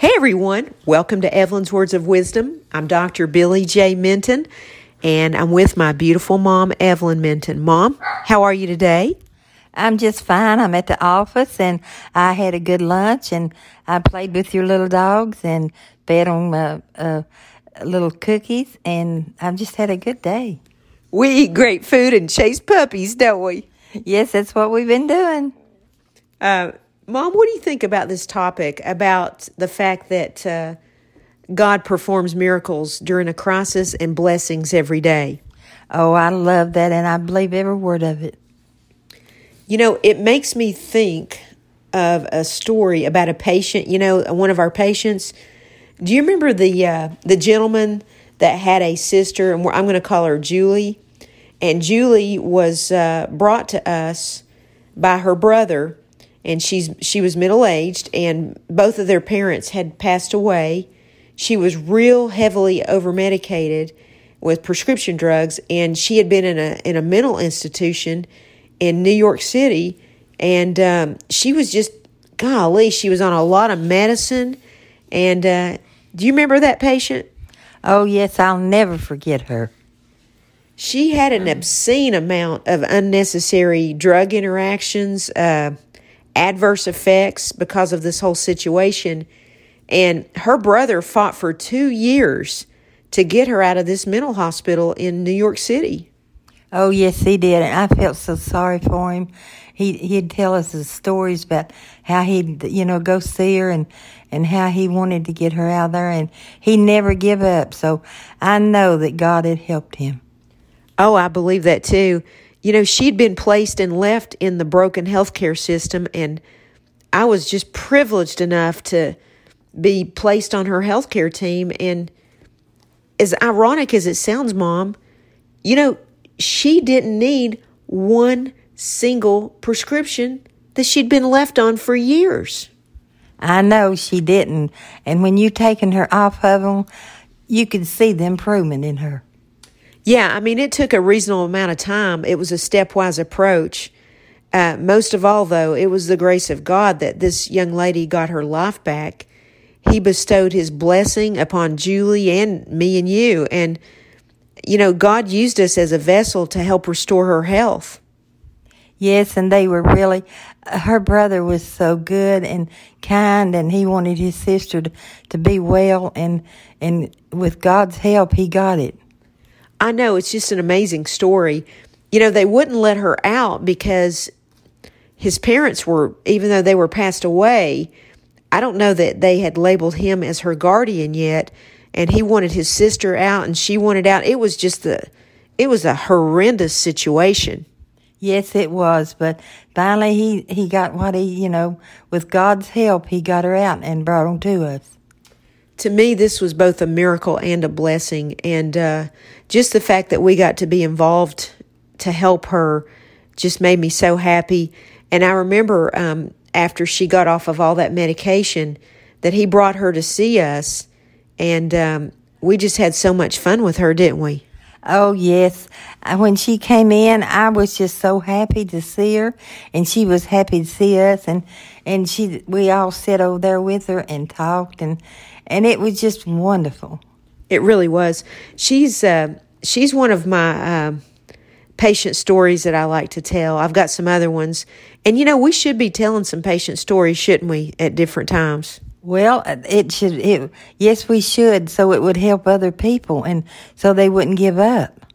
Hey everyone, welcome to Evelyn's Words of Wisdom. I'm Dr. Billie J. Minton, and I'm with my beautiful mom, Evelyn Minton. Mom, how are you today? I'm just fine. I'm at the office and I had a good lunch and I played with your little dogs and fed them uh, uh, little cookies and I've just had a good day. We eat great food and chase puppies, don't we? Yes, that's what we've been doing. Uh, Mom, what do you think about this topic about the fact that uh, God performs miracles during a crisis and blessings every day? Oh, I love that and I believe every word of it. You know, it makes me think of a story about a patient. You know, one of our patients. Do you remember the uh, the gentleman that had a sister, and I'm going to call her Julie, and Julie was uh, brought to us by her brother, and she's she was middle aged, and both of their parents had passed away. She was real heavily over medicated with prescription drugs, and she had been in a in a mental institution in New York City, and um, she was just golly, she was on a lot of medicine. And uh, do you remember that patient? Oh yes, I'll never forget her. She had an obscene amount of unnecessary drug interactions, uh, adverse effects because of this whole situation. And her brother fought for two years to get her out of this mental hospital in New York City. Oh yes, he did, and I felt so sorry for him. He he'd tell us his stories about how he'd you know go see her and and how he wanted to get her out there, and he never give up. So I know that God had helped him. Oh, I believe that too. You know, she'd been placed and left in the broken healthcare system, and I was just privileged enough to be placed on her healthcare team. And as ironic as it sounds, Mom, you know, she didn't need one single prescription that she'd been left on for years. I know she didn't. And when you taken her off of them, you could see the improvement in her. Yeah, I mean, it took a reasonable amount of time. It was a stepwise approach. Uh, most of all, though, it was the grace of God that this young lady got her life back. He bestowed his blessing upon Julie and me and you. And you know, God used us as a vessel to help restore her health. Yes, and they were really, her brother was so good and kind, and he wanted his sister to, to be well, and, and with God's help, he got it. I know, it's just an amazing story. You know, they wouldn't let her out because his parents were, even though they were passed away, I don't know that they had labeled him as her guardian yet and he wanted his sister out and she wanted out. It was just the it was a horrendous situation. Yes, it was, but finally he he got what he, you know, with God's help, he got her out and brought them to us. To me, this was both a miracle and a blessing, and uh, just the fact that we got to be involved to help her just made me so happy. And I remember um, after she got off of all that medication that he brought her to see us and um, we just had so much fun with her, didn't we? Oh, yes. Uh, when she came in, I was just so happy to see her, and she was happy to see us, and, and she, we all sat over there with her and talked, and, and it was just wonderful. It really was. She's, uh, she's one of my, uh, patient stories that I like to tell. I've got some other ones. And you know, we should be telling some patient stories, shouldn't we, at different times? Well, it should. It, yes, we should, so it would help other people, and so they wouldn't give up.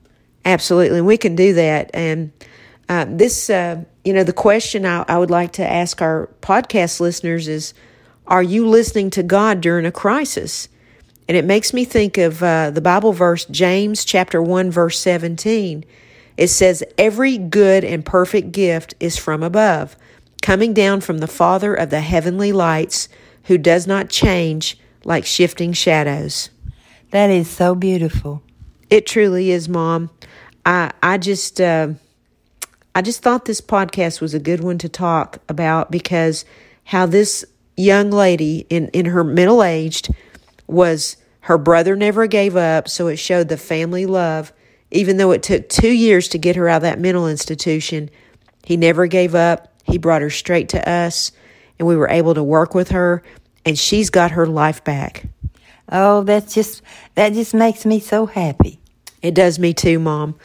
Absolutely, we can do that. And uh, this, uh, you know, the question I, I would like to ask our podcast listeners is: Are you listening to God during a crisis? And it makes me think of uh, the Bible verse, James chapter one, verse seventeen. It says, "Every good and perfect gift is from above, coming down from the Father of the heavenly lights." Who does not change like shifting shadows. That is so beautiful. It truly is, Mom. I I just uh, I just thought this podcast was a good one to talk about because how this young lady in in her middle aged was her brother never gave up, so it showed the family love. Even though it took two years to get her out of that mental institution, he never gave up. He brought her straight to us and we were able to work with her and she's got her life back. Oh, that's just that just makes me so happy. It does me too, Mom.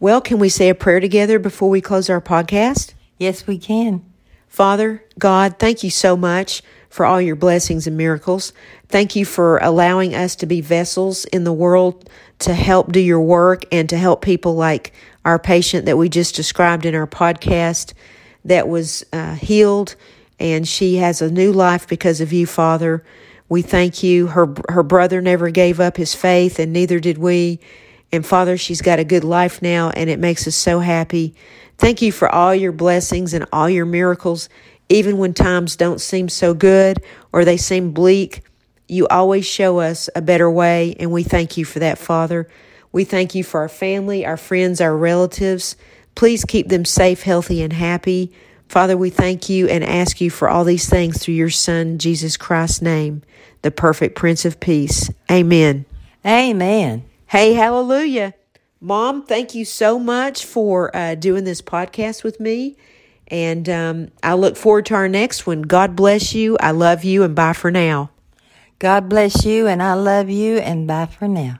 Well, can we say a prayer together before we close our podcast? Yes, we can. Father, God, thank you so much for all your blessings and miracles. Thank you for allowing us to be vessels in the world to help do your work and to help people like our patient that we just described in our podcast that was uh, healed and she has a new life because of you, Father. We thank you. Her her brother never gave up his faith, and neither did we. And Father, she's got a good life now, and it makes us so happy. Thank you for all your blessings and all your miracles, even when times don't seem so good or they seem bleak. You always show us a better way, and we thank you for that, Father. We thank you for our family, our friends, our relatives. Please keep them safe, healthy, and happy. Father, we thank you and ask you for all these things through your Son, Jesus Christ's name, the perfect Prince of Peace. Amen. Amen. Hey, hallelujah. Mom, thank you so much for uh, doing this podcast with me. And um, I look forward to our next one. God bless you. I love you, and bye for now. God bless you, and I love you, and bye for now.